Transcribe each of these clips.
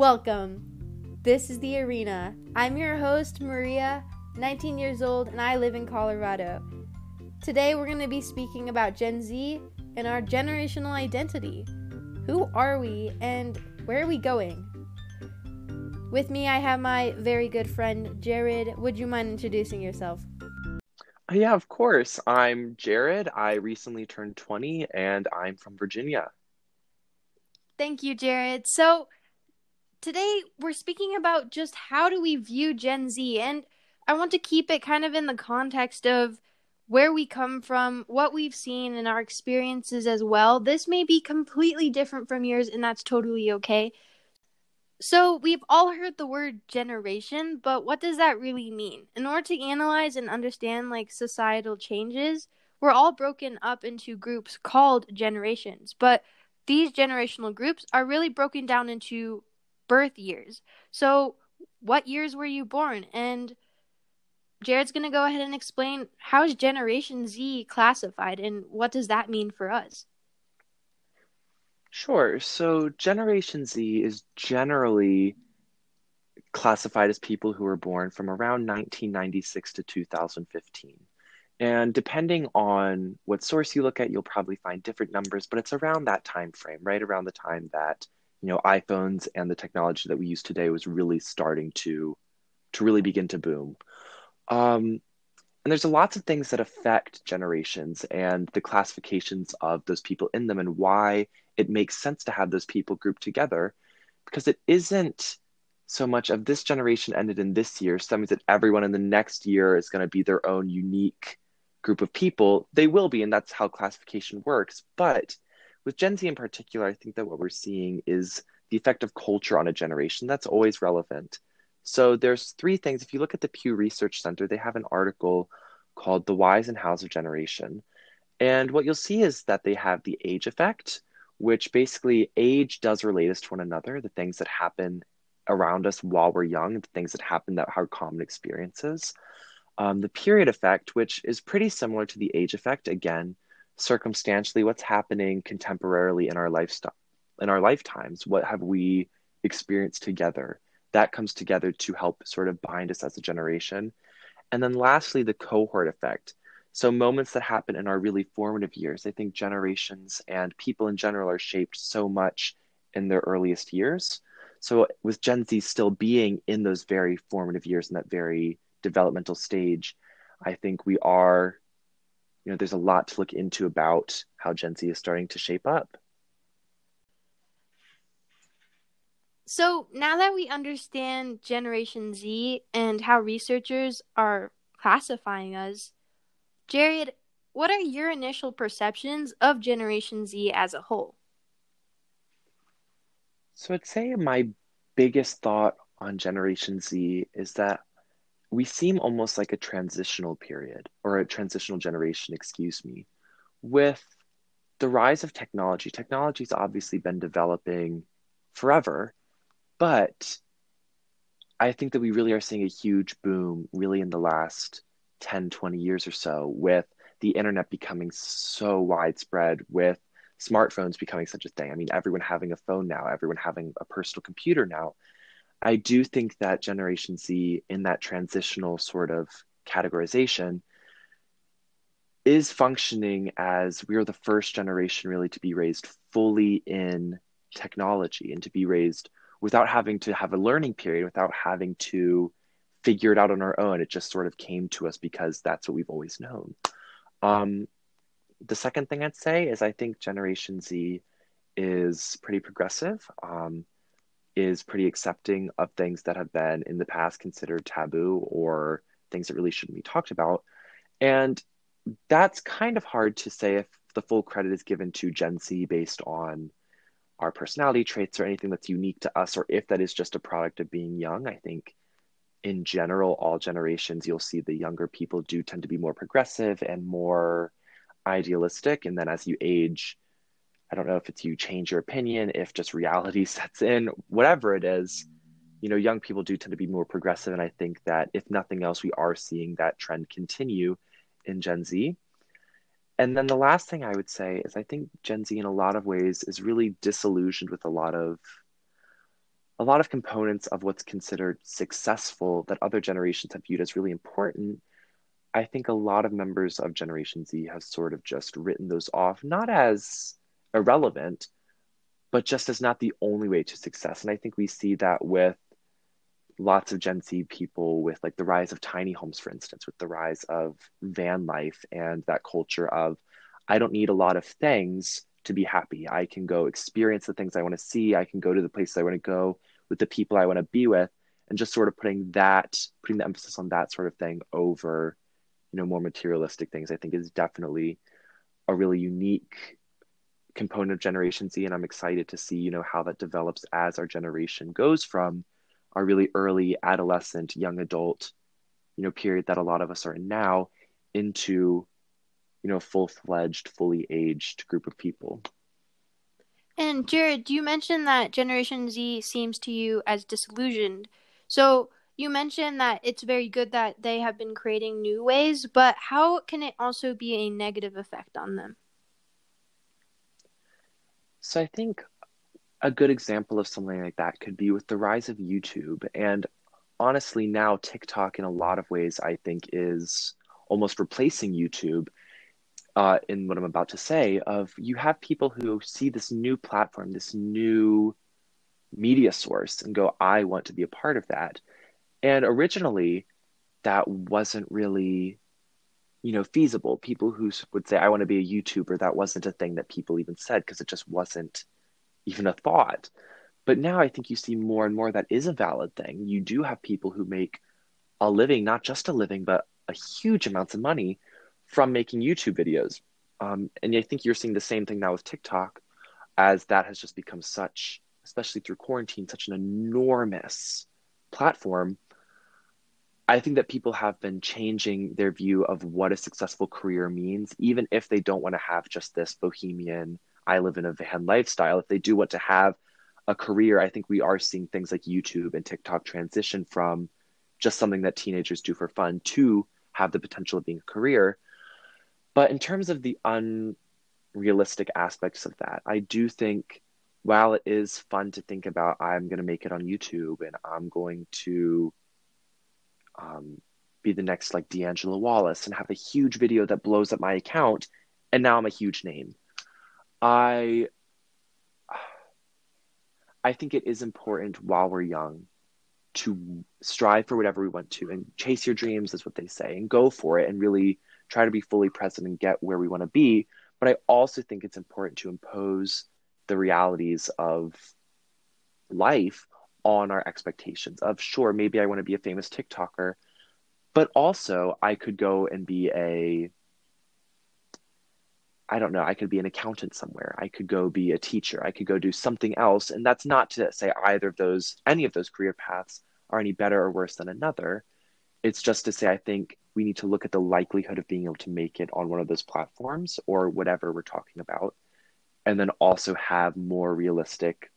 Welcome. This is The Arena. I'm your host, Maria, 19 years old, and I live in Colorado. Today, we're going to be speaking about Gen Z and our generational identity. Who are we, and where are we going? With me, I have my very good friend, Jared. Would you mind introducing yourself? Yeah, of course. I'm Jared. I recently turned 20 and I'm from Virginia. Thank you, Jared. So, today we're speaking about just how do we view Gen Z and I want to keep it kind of in the context of where we come from, what we've seen and our experiences as well. This may be completely different from yours and that's totally okay. So, we've all heard the word generation, but what does that really mean? In order to analyze and understand like societal changes, we're all broken up into groups called generations. But these generational groups are really broken down into birth years. So, what years were you born? And Jared's going to go ahead and explain how is Generation Z classified and what does that mean for us? Sure. So, Generation Z is generally classified as people who were born from around 1996 to 2015. And depending on what source you look at, you'll probably find different numbers, but it's around that time frame, right around the time that you know iPhones and the technology that we use today was really starting to to really begin to boom. Um, and there's lots of things that affect generations and the classifications of those people in them and why it makes sense to have those people grouped together because it isn't so much of this generation ended in this year so that means that everyone in the next year is going to be their own unique group of people they will be and that's how classification works but with Gen Z in particular, I think that what we're seeing is the effect of culture on a generation. That's always relevant. So there's three things. If you look at the Pew Research Center, they have an article called The Whys and Hows of Generation. And what you'll see is that they have the age effect, which basically age does relate us to one another, the things that happen around us while we're young, the things that happen that are common experiences. Um, the period effect, which is pretty similar to the age effect, again, circumstantially what's happening contemporarily in our lifestyle in our lifetimes what have we experienced together that comes together to help sort of bind us as a generation? And then lastly the cohort effect. So moments that happen in our really formative years i think generations and people in general are shaped so much in their earliest years. So with gen z still being in those very formative years in that very developmental stage i think we are you know, there's a lot to look into about how Gen Z is starting to shape up. So now that we understand Generation Z and how researchers are classifying us, Jared, what are your initial perceptions of Generation Z as a whole? So I'd say my biggest thought on Generation Z is that we seem almost like a transitional period or a transitional generation, excuse me, with the rise of technology. Technology's obviously been developing forever, but I think that we really are seeing a huge boom really in the last 10, 20 years or so with the internet becoming so widespread, with smartphones becoming such a thing. I mean, everyone having a phone now, everyone having a personal computer now. I do think that Generation Z, in that transitional sort of categorization, is functioning as we are the first generation really to be raised fully in technology and to be raised without having to have a learning period, without having to figure it out on our own. It just sort of came to us because that's what we've always known. Um, the second thing I'd say is I think Generation Z is pretty progressive. Um, is pretty accepting of things that have been in the past considered taboo or things that really shouldn't be talked about. And that's kind of hard to say if the full credit is given to Gen Z based on our personality traits or anything that's unique to us, or if that is just a product of being young. I think in general, all generations, you'll see the younger people do tend to be more progressive and more idealistic. And then as you age, I don't know if it's you change your opinion, if just reality sets in, whatever it is, you know, young people do tend to be more progressive. And I think that if nothing else, we are seeing that trend continue in Gen Z. And then the last thing I would say is I think Gen Z, in a lot of ways, is really disillusioned with a lot of a lot of components of what's considered successful that other generations have viewed as really important, I think a lot of members of Generation Z have sort of just written those off, not as irrelevant, but just as not the only way to success. And I think we see that with lots of Gen Z people, with like the rise of tiny homes, for instance, with the rise of van life and that culture of, I don't need a lot of things to be happy. I can go experience the things I want to see. I can go to the places I want to go with the people I want to be with, and just sort of putting that, putting the emphasis on that sort of thing over, you know, more materialistic things. I think is definitely a really unique component of Generation Z, and I'm excited to see, you know, how that develops as our generation goes from our really early adolescent, young adult, you know, period that a lot of us are in now into you know, a full fledged, fully aged group of people. And Jared, you mentioned that Generation Z seems to you as disillusioned. So you mentioned that it's very good that they have been creating new ways, but how can it also be a negative effect on them? So I think a good example of something like that could be with the rise of YouTube. And honestly, now TikTok, in a lot of ways, I think is almost replacing YouTube uh, in what I'm about to say of you have people who see this new platform, this new media source, and go, I want to be a part of that. And originally, that wasn't really, you know, feasible. People who would say, I want to be a YouTuber, that wasn't a thing that people even said because it just wasn't even a thought. But now I think you see more and more that is a valid thing. You do have people who make a living, not just a living, but a huge amounts of money from making YouTube videos. Um, and I think you're seeing the same thing now with TikTok, as that has just become such, especially through quarantine, such an enormous platform. I think that people have been changing their view of what a successful career means, even if they don't want to have just this bohemian, I live in a van lifestyle. If they do want to have a career, I think we are seeing things like YouTube and TikTok transition from just something that teenagers do for fun to have the potential of being a career. But in terms of the unrealistic aspects of that, I do think while it is fun to think about, I'm going to make it on YouTube and I'm going to um, be the next like D'Angelo Wallace and have a huge video that blows up my account, and now I'm a huge name. I I think it is important while we're young to strive for whatever we want to and chase your dreams is what they say and go for it and really try to be fully present and get where we want to be. But I also think it's important to impose the realities of life on our expectations of sure maybe I want to be a famous TikToker, but also I could go and be a I don't know, I could be an accountant somewhere. I could go be a teacher. I could go do something else. And that's not to say either of those, any of those career paths are any better or worse than another. It's just to say, I think we need to look at the likelihood of being able to make it on one of those platforms or whatever we're talking about and then also have more realistic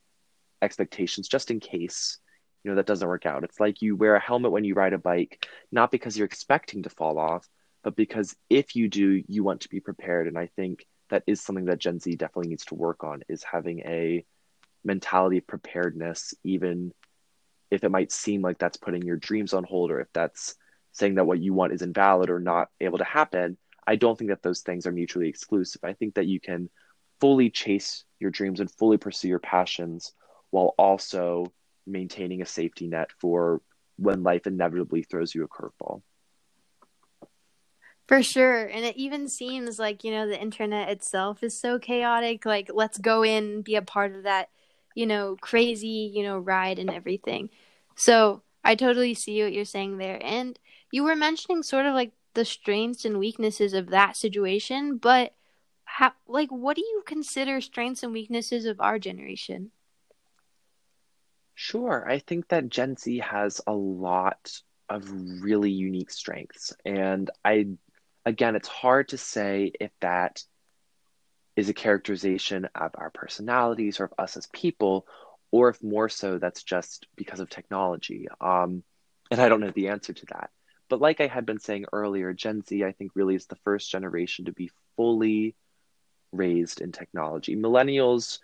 expectations just in case you know that doesn't work out. It's like you wear a helmet when you ride a bike not because you're expecting to fall off but because if you do you want to be prepared. And i think that is something that gen z definitely needs to work on is having a mentality of preparedness even if it might seem like that's putting your dreams on hold or if that's saying that what you want is invalid or not able to happen, I don't think that those things are mutually exclusive. I think that you can fully chase your dreams and fully pursue your passions while also maintaining a safety net for when life inevitably throws you a curveball. For sure. And it even seems like, you know, the internet itself is so chaotic. Like, let's go in be a part of that, you know, crazy, you know, ride and everything. So I totally see what you're saying there. And you were mentioning sort of like the strengths and weaknesses of that situation, but how, like, what do you consider strengths and weaknesses of our generation? Sure. I think that Gen Z has a lot of really unique strengths. And I, again, it's hard to say if that is a characterization of our personalities or of us as people, or if more so that's just because of technology. Um, and I don't know the answer to that. But like I had been saying earlier, Gen Z, I think, really is the first generation to be fully raised in technology. Millennials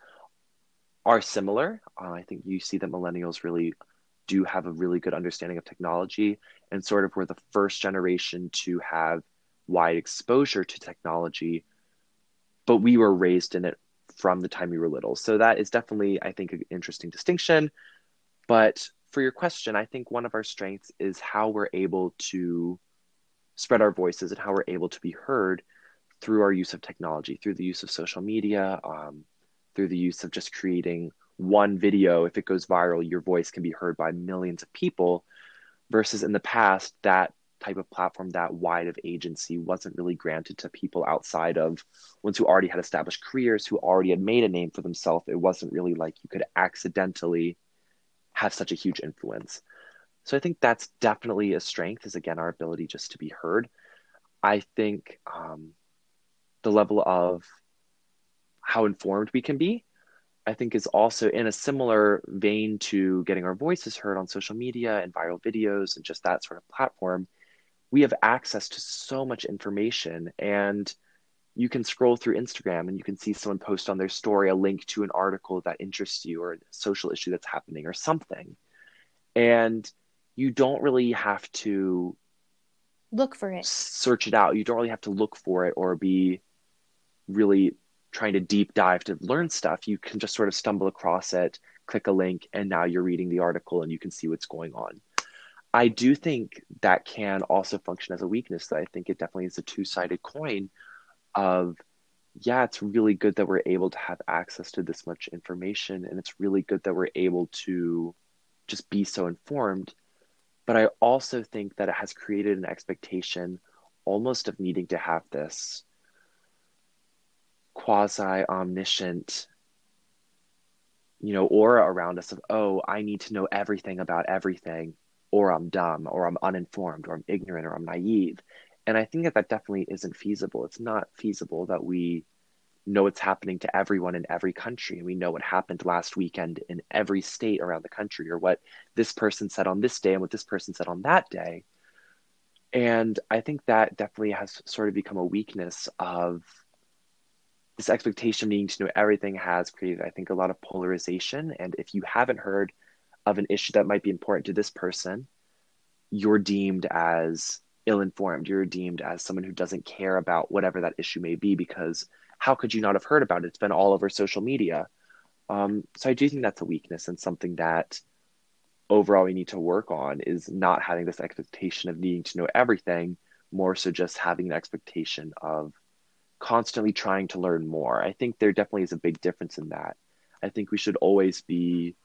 are similar. Uh, I think you see that millennials really do have a really good understanding of technology and sort of were the first generation to have wide exposure to technology, but we were raised in it from the time we were little. So that is definitely, I think, an interesting distinction. But for your question, I think one of our strengths is how we're able to spread our voices and how we're able to be heard through our use of technology, through the use of social media, um, through the use of just creating one video. If it goes viral, your voice can be heard by millions of people. Versus in the past, that type of platform, that wide of agency, wasn't really granted to people outside of ones who already had established careers, who already had made a name for themselves. It wasn't really like you could accidentally have such a huge influence. So I think that's definitely a strength, is again our ability just to be heard. I think um, the level of how informed we can be, I think is also in a similar vein to getting our voices heard on social media and viral videos and just that sort of platform. We have access to so much information and you can scroll through Instagram and you can see someone post on their story a link to an article that interests you or a social issue that's happening or something. And you don't really have to look for it, search it out. You don't really have to look for it or be really trying to deep dive to learn stuff, you can just sort of stumble across it, click a link, and now you're reading the article and you can see what's going on. I do think that can also function as a weakness, though. I think it definitely is a two sided coin of, yeah, it's really good that we're able to have access to this much information, and it's really good that we're able to just be so informed. But I also think that it has created an expectation almost of needing to have this quasi omniscient you know aura around us of oh i need to know everything about everything or i'm dumb or i'm uninformed or i'm ignorant or i'm naive. And i think that that definitely isn't feasible. It's not feasible that we know what's happening to everyone in every country and we know what happened last weekend in every state around the country or what this person said on this day and what this person said on that day. And i think that definitely has sort of become a weakness of this expectation of needing to know everything has created, I think, a lot of polarization. And if you haven't heard of an issue that might be important to this person, you're deemed as ill informed. You're deemed as someone who doesn't care about whatever that issue may be because how could you not have heard about it? It's been all over social media. Um, so I do think that's a weakness and something that overall we need to work on is not having this expectation of needing to know everything, more so just having an expectation of constantly trying to learn more. I think there definitely is a big difference in that. I think we should always be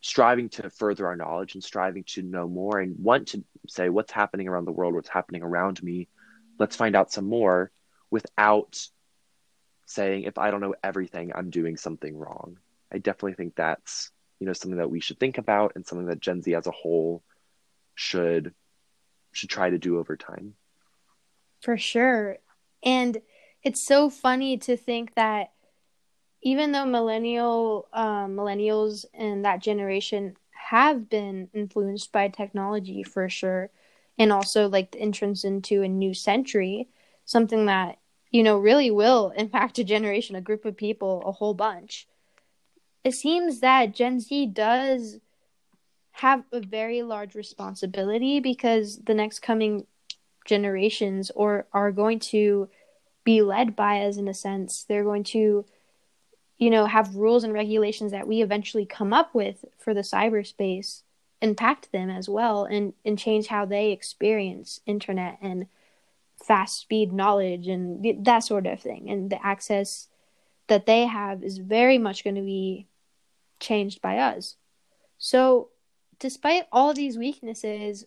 striving to further our knowledge and striving to know more and want to say what's happening around the world, what's happening around me. Let's find out some more without saying if I don't know everything, I'm doing something wrong. I definitely think that's, you know, something that we should think about and something that Gen Z as a whole should should try to do over time. For sure. And it's so funny to think that even though millennial um, millennials and that generation have been influenced by technology for sure and also like the entrance into a new century something that you know really will impact a generation a group of people a whole bunch it seems that gen z does have a very large responsibility because the next coming generations or are going to be led by us in a sense. They're going to, you know, have rules and regulations that we eventually come up with for the cyberspace impact them as well and, and change how they experience internet and fast speed knowledge and that sort of thing. And the access that they have is very much going to be changed by us. So, despite all these weaknesses,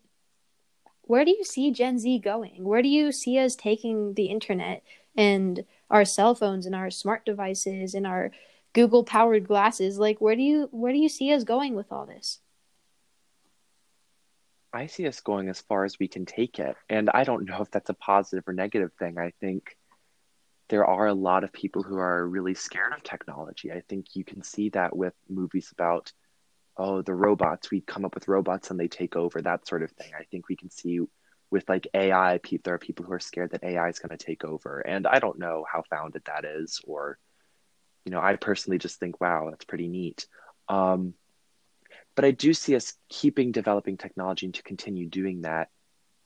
where do you see Gen Z going? Where do you see us taking the internet and our cell phones and our smart devices and our Google powered glasses. Like where do you where do you see us going with all this? I see us going as far as we can take it. And I don't know if that's a positive or negative thing. I think there are a lot of people who are really scared of technology. I think you can see that with movies about, oh, the robots, we come up with robots and they take over, that sort of thing. I think we can see with like AI, there are people who are scared that AI is going to take over, and I don't know how founded that is or you know, I personally just think, wow, that's pretty neat. Um, but I do see us keeping developing technology and to continue doing that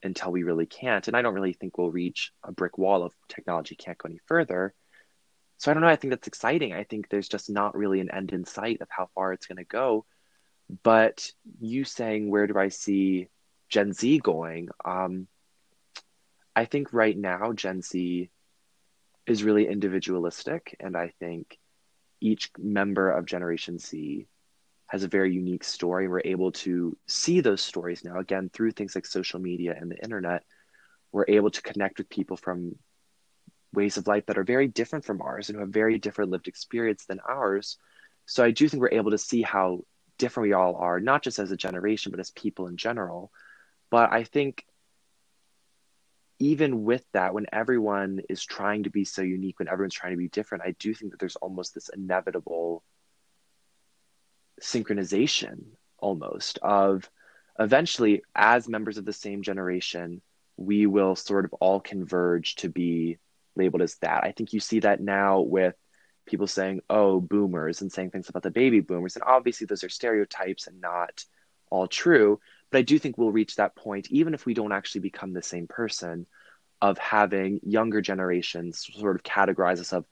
until we really can't. And I don't really think we'll reach a brick wall of technology can't go any further. So I don't know. I think that's exciting. I think there's just not really an end in sight of how far it's going to go. But you saying, where do I see Gen Z going? Um, I think right now, Gen Z is really individualistic. And I think each member of Generation Z has a very unique story. We're able to see those stories now, again, through things like social media and the internet. We're able to connect with people from ways of life that are very different from ours and who have very different lived experience than ours. So I do think we're able to see how different we all are, not just as a generation, but as people in general. But I think even with that, when everyone is trying to be so unique, when everyone's trying to be different, I do think that there's almost this inevitable synchronization almost of eventually, as members of the same generation, we will sort of all converge to be labeled as that. I think you see that now with people saying, oh, boomers, and saying things about the baby boomers. And obviously, those are stereotypes and not all true. But I do think we'll reach that point, even if we don't actually become the same person, of having younger generations sort of categorize us of,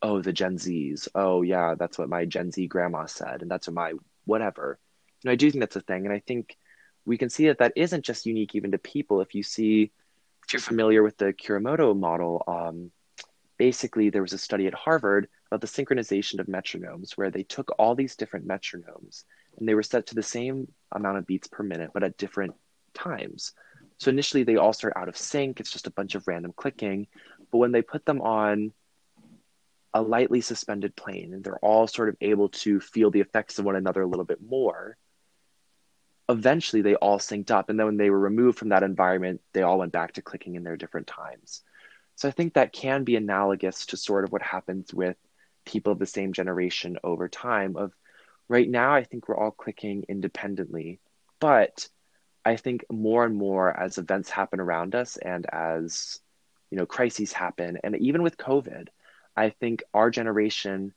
oh, the Gen Zs. Oh, yeah, that's what my Gen Z grandma said. And that's what my whatever. Know, I do think that's a thing. And I think we can see that that isn't just unique even to people. If you see, if you're familiar with the Kuramoto model, um, basically there was a study at Harvard about the synchronization of metronomes where they took all these different metronomes and they were set to the same amount of beats per minute, but at different times. So initially they all start out of sync. It's just a bunch of random clicking. But when they put them on a lightly suspended plane and they're all sort of able to feel the effects of one another a little bit more, eventually they all synced up. And then when they were removed from that environment, they all went back to clicking in their different times. So I think that can be analogous to sort of what happens with people of the same generation over time of right now I think we're all clicking independently, but I think more and more as events happen around us and as you know crises happen and even with COVID, I think our generation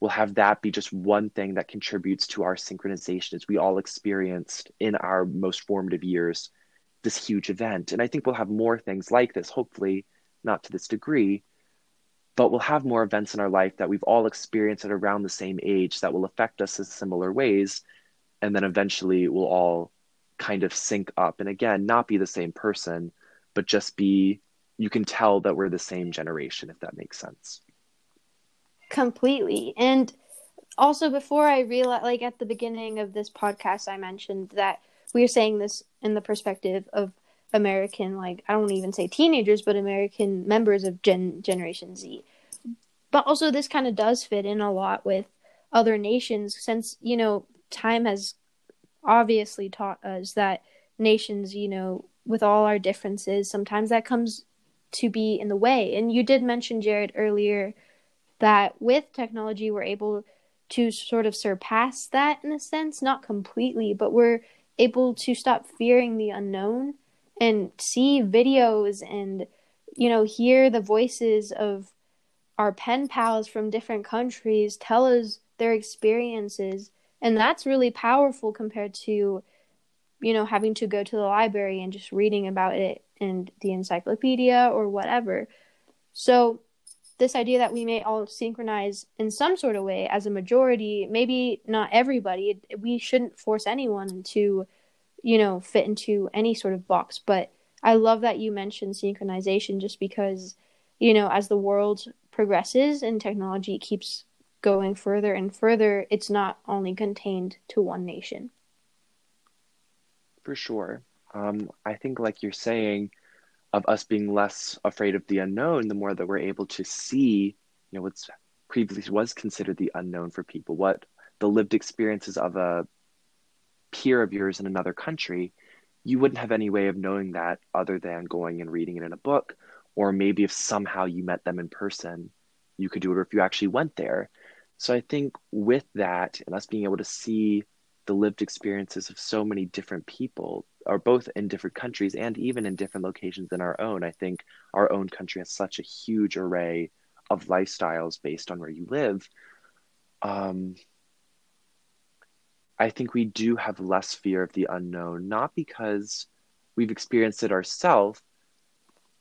will have that be just one thing that contributes to our synchronization as we all experienced in our most formative years this huge event. And I think we'll have more things like this, hopefully not to this degree, but we'll have more events in our life that we've all experienced at around the same age that will affect us in similar ways. And then eventually we'll all kind of sync up. And again, not be the same person, but just be, you can tell that we're the same generation, if that makes sense. Completely. And also, before I realized, like at the beginning of this podcast, I mentioned that we are saying this in the perspective of American, like I don't even say teenagers, but American members of Gen Generation Z. But also, this kind of does fit in a lot with other nations, since you know time has obviously taught us that nations, you know, with all our differences, sometimes that comes to be in the way. And you did mention Jared earlier that with technology we're able to sort of surpass that in a sense, not completely, but we're able to stop fearing the unknown and see videos and you know hear the voices of our pen pals from different countries tell us their experiences. And that's really powerful compared to you know having to go to the library and just reading about it in the encyclopedia or whatever. So this idea that we may all synchronize in some sort of way as a majority maybe not everybody we shouldn't force anyone to you know, fit into any sort of box. But I love that you mentioned synchronization just because, you know, as the world progresses and technology keeps going further and further, it's not only contained to one nation. For sure. Um, I think, like you're saying, of us being less afraid of the unknown, the more that we're able to see, you know, what's previously was considered the unknown for people, what the lived experiences of a peer of yours in another country, you wouldn't have any way of knowing that other than going and reading it in a book. Or maybe if somehow you met them in person, you could do it, or if you actually went there. So I think with that and us being able to see the lived experiences of so many different people, or both in different countries and even in different locations than our own, I think our own country has such a huge array of lifestyles based on where you live. um, I think we do have less fear of the unknown, not because we've experienced it ourselves,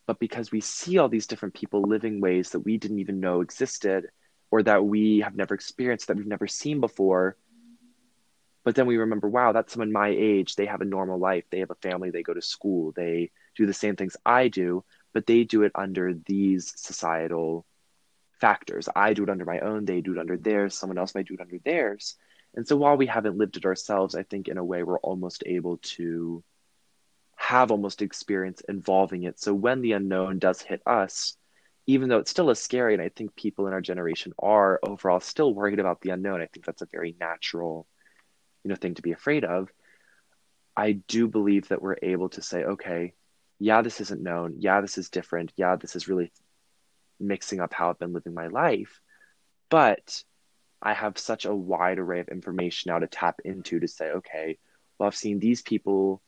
but because we see all these different people living ways that we didn't even know existed or that we have never experienced, that we've never seen before. But then we remember, wow, that's someone my age. They have a normal life. They have a family. They go to school. They do the same things I do, but they do it under these societal factors. I do it under my own. They do it under theirs. Someone else might do it under theirs. And so while we haven't lived it ourselves, I think in a way we're almost able to have almost experience involving it. So when the unknown does hit us, even though it's still as scary, and I think people in our generation are overall still worried about the unknown, I think that's a very natural, you know, thing to be afraid of. I do believe that we're able to say, okay, yeah, this isn't known. Yeah, this is different. Yeah, this is really mixing up how I've been living my life. But I have such a wide array of information now to tap into to say, okay, well, I've seen these people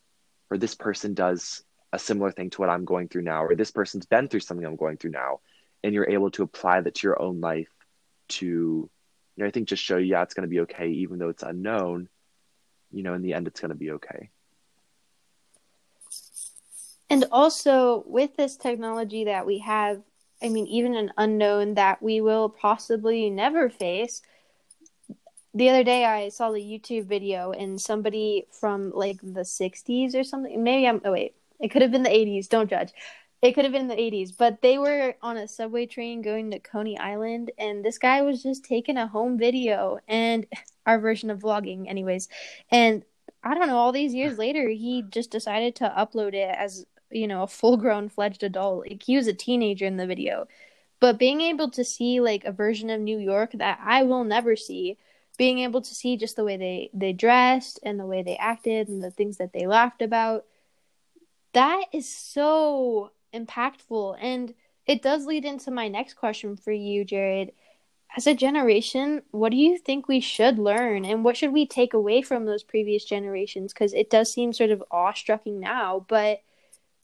or this person does a similar thing to what I'm going through now, or this person's been through something I'm going through now. And you're able to apply that to your own life to, you know, I think just show you, yeah, it's going to be okay, even though it's unknown, you know, in the end, it's going to be okay. And also with this technology that we have, I mean, even an unknown that we will possibly never face, the other day I saw the YouTube video and somebody from like the 60s or something. Maybe I'm, oh wait, it could have been the 80s. Don't judge. It could have been the 80s, but they were on a subway train going to Coney Island, and this guy was just taking a home video and our version of vlogging, anyways. And I don't know, all these years later, he just decided to upload it as, you know, a full grown fledged adult. Like he was a teenager in the video. But being able to see like a version of New York that I will never see being able to see just the way they they dressed and the way they acted and the things that they laughed about. That is so impactful and it does lead into my next question for you jared. As a generation what do you think we should learn and what should we take away from those previous generations? Because it does seem sort of awestrucking now but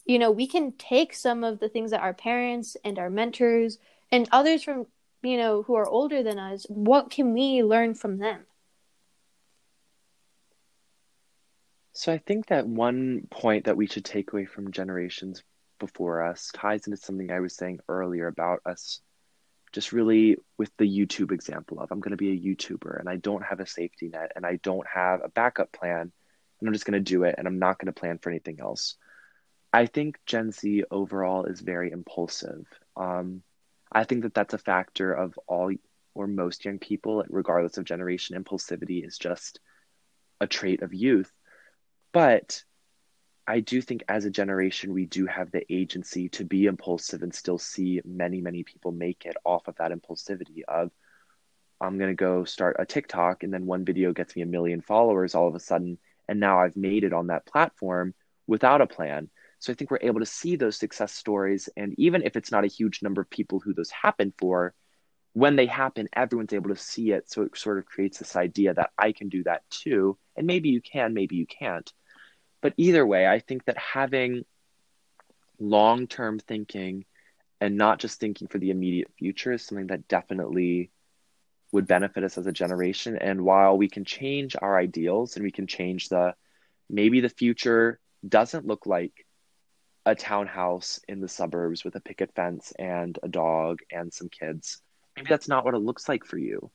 you know we can take some of the things that our parents and our mentors and others from you know, who are older than us, what can we learn from them? So I think that one point that we should take away from generations before us ties into something I was saying earlier about us just really with the YouTube example of I'm going to be a YouTuber and I don't have a safety net and I don't have a backup plan and I'm just going to do it and I'm not going to plan for anything else. I think Gen Z overall is very impulsive. Um, I think that that's a factor of all or most young people, regardless of generation. Impulsivity is just a trait of youth. But I do think as a generation, we do have the agency to be impulsive and still see many, many people make it off of that impulsivity of, I'm going to go start a TikTok and then one video gets me a million followers all of a sudden. And now I've made it on that platform without a plan. So I think we're able to see those success stories. And even if it's not a huge number of people who those happen for, when they happen, everyone's able to see it. So it sort of creates this idea that I can do that too. And maybe you can, maybe you can't. But either way, I think that having long term thinking and not just thinking for the immediate future is something that definitely would benefit us as a generation. And while we can change our ideals and we can change the maybe the future doesn't look like a townhouse in the suburbs with a picket fence and a dog and some kids. Maybe that's not what it looks like for you.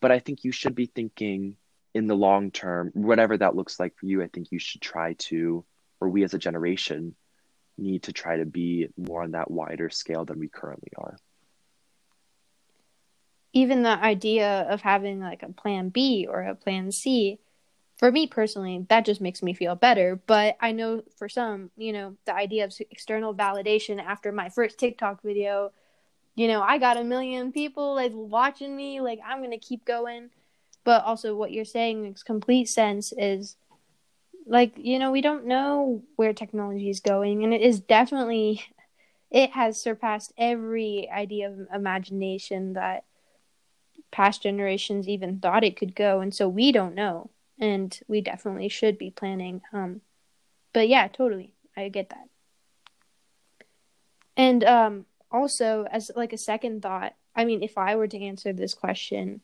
But I think you should be thinking in the long term, whatever that looks like for you, I think you should try to, or we as a generation need to try to be more on that wider scale than we currently are. Even the idea of having like a plan B or a plan C for me personally, that just makes me feel better. But I know for some, you know, the idea of external validation after my first TikTok video, you know, I got a million people like watching me, like I'm gonna keep going. But also, what you're saying makes complete sense. Is like you know we don't know where technology is going, and it is definitely it has surpassed every idea of imagination that past generations even thought it could go, and so we don't know and we definitely should be planning. Um, but yeah, totally, I get that. And um, also, as like a second thought, I mean, if I were to answer this question,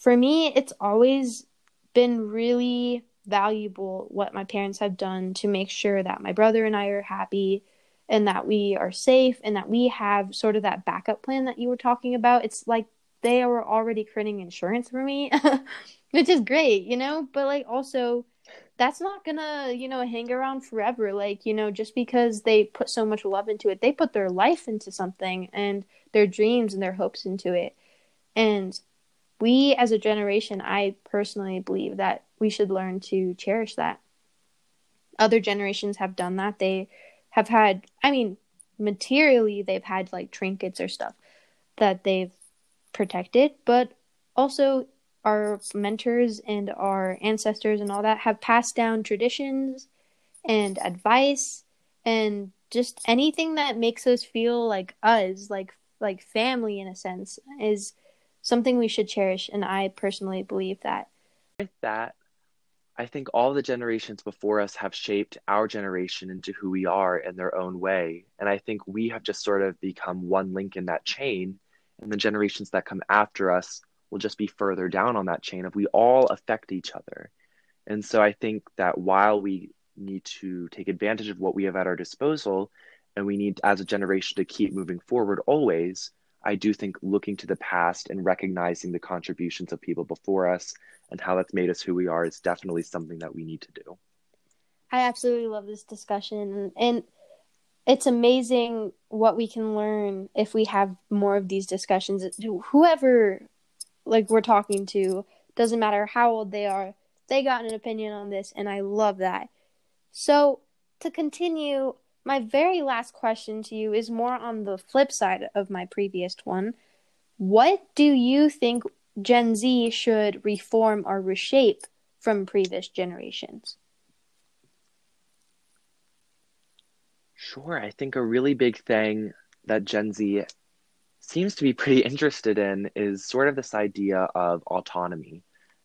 for me, it's always been really valuable what my parents have done to make sure that my brother and I are happy and that we are safe and that we have sort of that backup plan that you were talking about. It's like they were already creating insurance for me, which is great, you know, but like also that's not gonna, you know, hang around forever. Like, you know, just because they put so much love into it, they put their life into something and their dreams and their hopes into it. And we as a generation, I personally believe that we should learn to cherish that. Other generations have done that. They have had, I mean, materially, they've had like trinkets or stuff that they've protected, but also our mentors and our ancestors and all that have passed down traditions and advice and just anything that makes us feel like us, like like family in a sense, is something we should cherish. And I personally believe that. With that, I think all the generations before us have shaped our generation into who we are in their own way. And I think we have just sort of become one link in that chain. And the generations that come after us will just be further down on that chain if we all affect each other. And so I think that while we need to take advantage of what we have at our disposal, and we need as a generation to keep moving forward always, I do think looking to the past and recognizing the contributions of people before us and how that's made us who we are is definitely something that we need to do. I absolutely love this discussion and it's amazing what we can learn if we have more of these discussions. Whoever like we're talking to doesn't matter how old they are, they got an opinion on this and I love that. So, to continue, my very last question to you is more on the flip side of my previous one. What do you think Gen Z should reform or reshape from previous generations? Sure. I think a really big thing that Gen Z seems to be pretty interested in is sort of this idea of autonomy.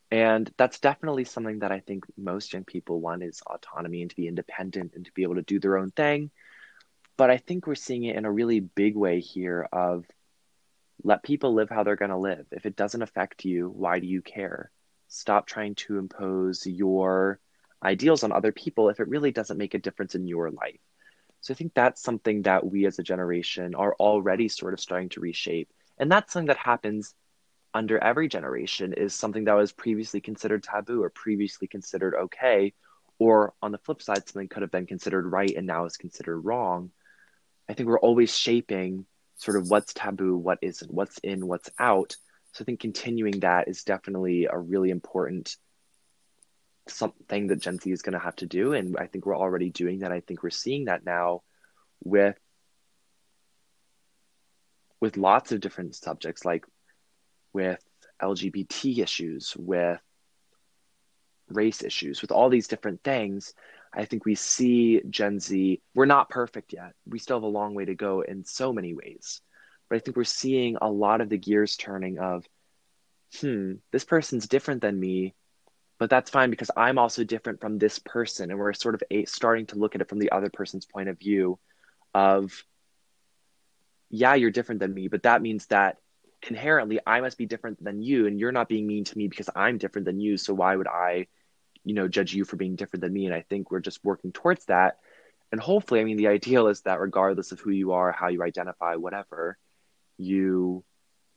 And that's definitely something that I think most young people want is autonomy and to be independent and to be able to do their own thing. But I think we're seeing it in a really big way here of let people live how they're going to live. If it doesn't affect you, why do you care? Stop trying to impose your ideals on other people if it really doesn't make a difference in your life. So I think that's something that we as a generation are already sort of starting to reshape. And that's something that happens under every generation is something that was previously considered taboo or previously considered okay or on the flip side something could have been considered right and now is considered wrong i think we're always shaping sort of what's taboo, what isn't, what's in, what's out. So I think continuing that is definitely a really important something that Gen Z is going to have to do. And I think we're already doing that. I think we're seeing that now with with lots of different subjects, like with LGBT issues, with race issues, with all these different things. I think we see Gen Z, we're not perfect yet. We still have a long way to go in so many ways. But I think we're seeing a lot of the gears turning of, hmm, this person's different than me, but that's fine because I'm also different from this person. And we're sort of a, starting to look at it from the other person's point of view of, yeah, you're different than me, but that means that inherently I must be different than you and you're not being mean to me because I'm different than you. So why would I you know judge you for being different than me and i think we're just working towards that and hopefully i mean the ideal is that regardless of who you are how you identify whatever you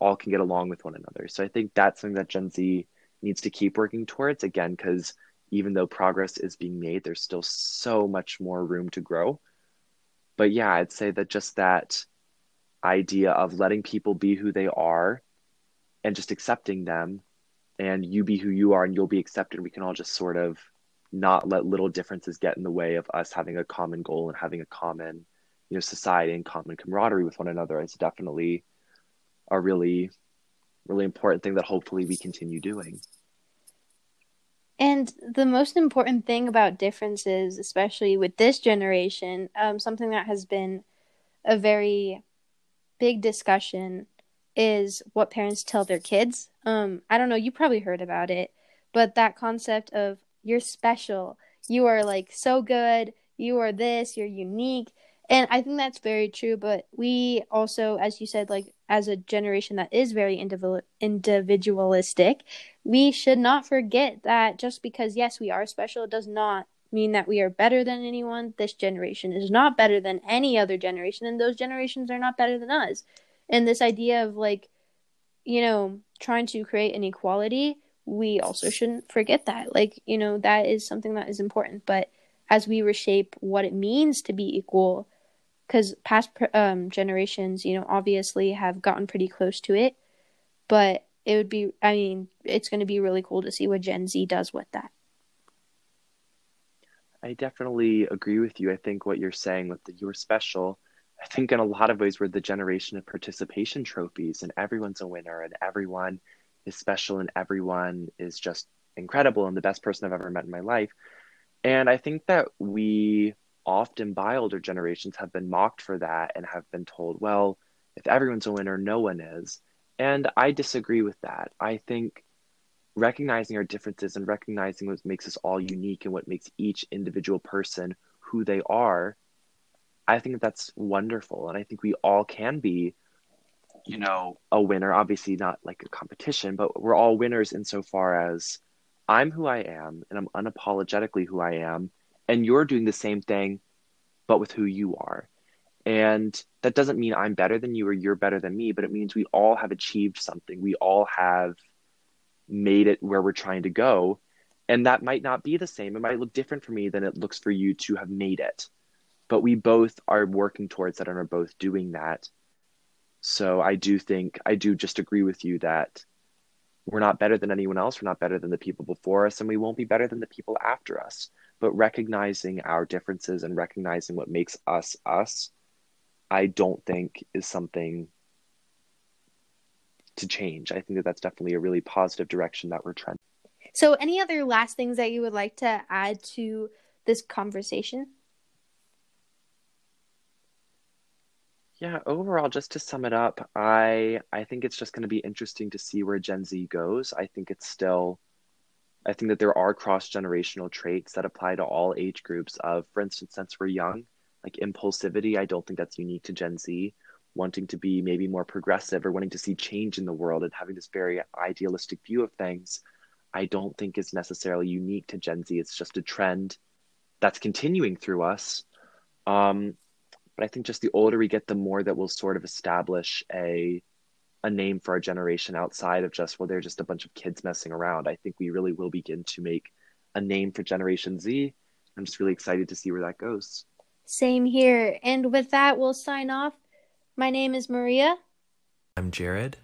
all can get along with one another so i think that's something that gen z needs to keep working towards again because even though progress is being made there's still so much more room to grow but yeah i'd say that just that idea of letting people be who they are and just accepting them and you be who you are and you'll be accepted. We can all just sort of not let little differences get in the way of us having a common goal and having a common, you know, society and common camaraderie with one another. is definitely a really, really important thing that hopefully we continue doing. And the most important thing about differences, especially with this generation, um, something that has been a very big discussion is what parents tell their kids. Um, I don't know, you probably heard about it, but that concept of you're special, you are like so good, you are this, you're unique. And I think that's very true, but we also, as you said, like as a generation that is very individual individualistic, we should not forget that just because yes, we are special, does not mean that we are better than anyone. This generation is not better than any other generation, and those generations are not better than us. And this idea of like, you know, trying to create an equality, we also shouldn't forget that. Like, you know, that is something that is important. But as we reshape what it means to be equal, because past um, generations, you know, obviously have gotten pretty close to it, but it would be, I mean, it's going to be really cool to see what Gen Z does with that. I definitely agree with you. I think what you're saying with the you're special, I think in a lot of ways we're the generation of participation trophies and everyone's a winner and everyone is special and everyone is just incredible and the best person I've ever met in my life. And I think that we often by older generations have been mocked for that and have been told, well, if everyone's a winner, no one is. And I disagree with that. I think recognizing our differences and recognizing what makes us all unique and what makes each individual person who they are, I think that's wonderful. And I think we all can be, you know, a winner. Obviously, not like a competition, but we're all winners insofar as I'm who I am and I'm unapologetically who I am. And you're doing the same thing, but with who you are. And that doesn't mean I'm better than you or you're better than me, but it means we all have achieved something. We all have made it where we're trying to go. And that might not be the same. It might look different for me than it looks for you to have made it. But we both are working towards that and are both doing that. So I do think, I do just agree with you that we're not better than anyone else. We're not better than the people before us, and we won't be better than the people after us. But recognizing our differences and recognizing what makes us us, I don't think is something to change. I think that that's definitely a really positive direction that we're trending. So, any other last things that you would like to add to this conversation? Yeah, overall, just to sum it up, I I think it's just going to be interesting to see where Gen Z goes. I think it's still, I think that there are cross generational traits that apply to all age groups. Of, for instance, since we're young, like impulsivity, I don't think that's unique to Gen Z wanting to be maybe more progressive or wanting to see change in the world and having this very idealistic view of things, I don't think is necessarily unique to Gen Z. It's just a trend that's continuing through us. Um, but I think just the older we get, the more that we'll sort of establish a a name for our generation outside of just well, they're just a bunch of kids messing around. I think we really will begin to make a name for Generation Z. I'm just really excited to see where that goes. Same here. And with that, we'll sign off. My name is Maria. I'm Jared.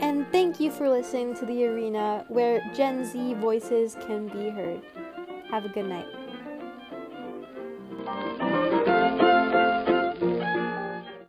And thank you for listening to The Arena, where Gen Z voices can be heard. Have a good night.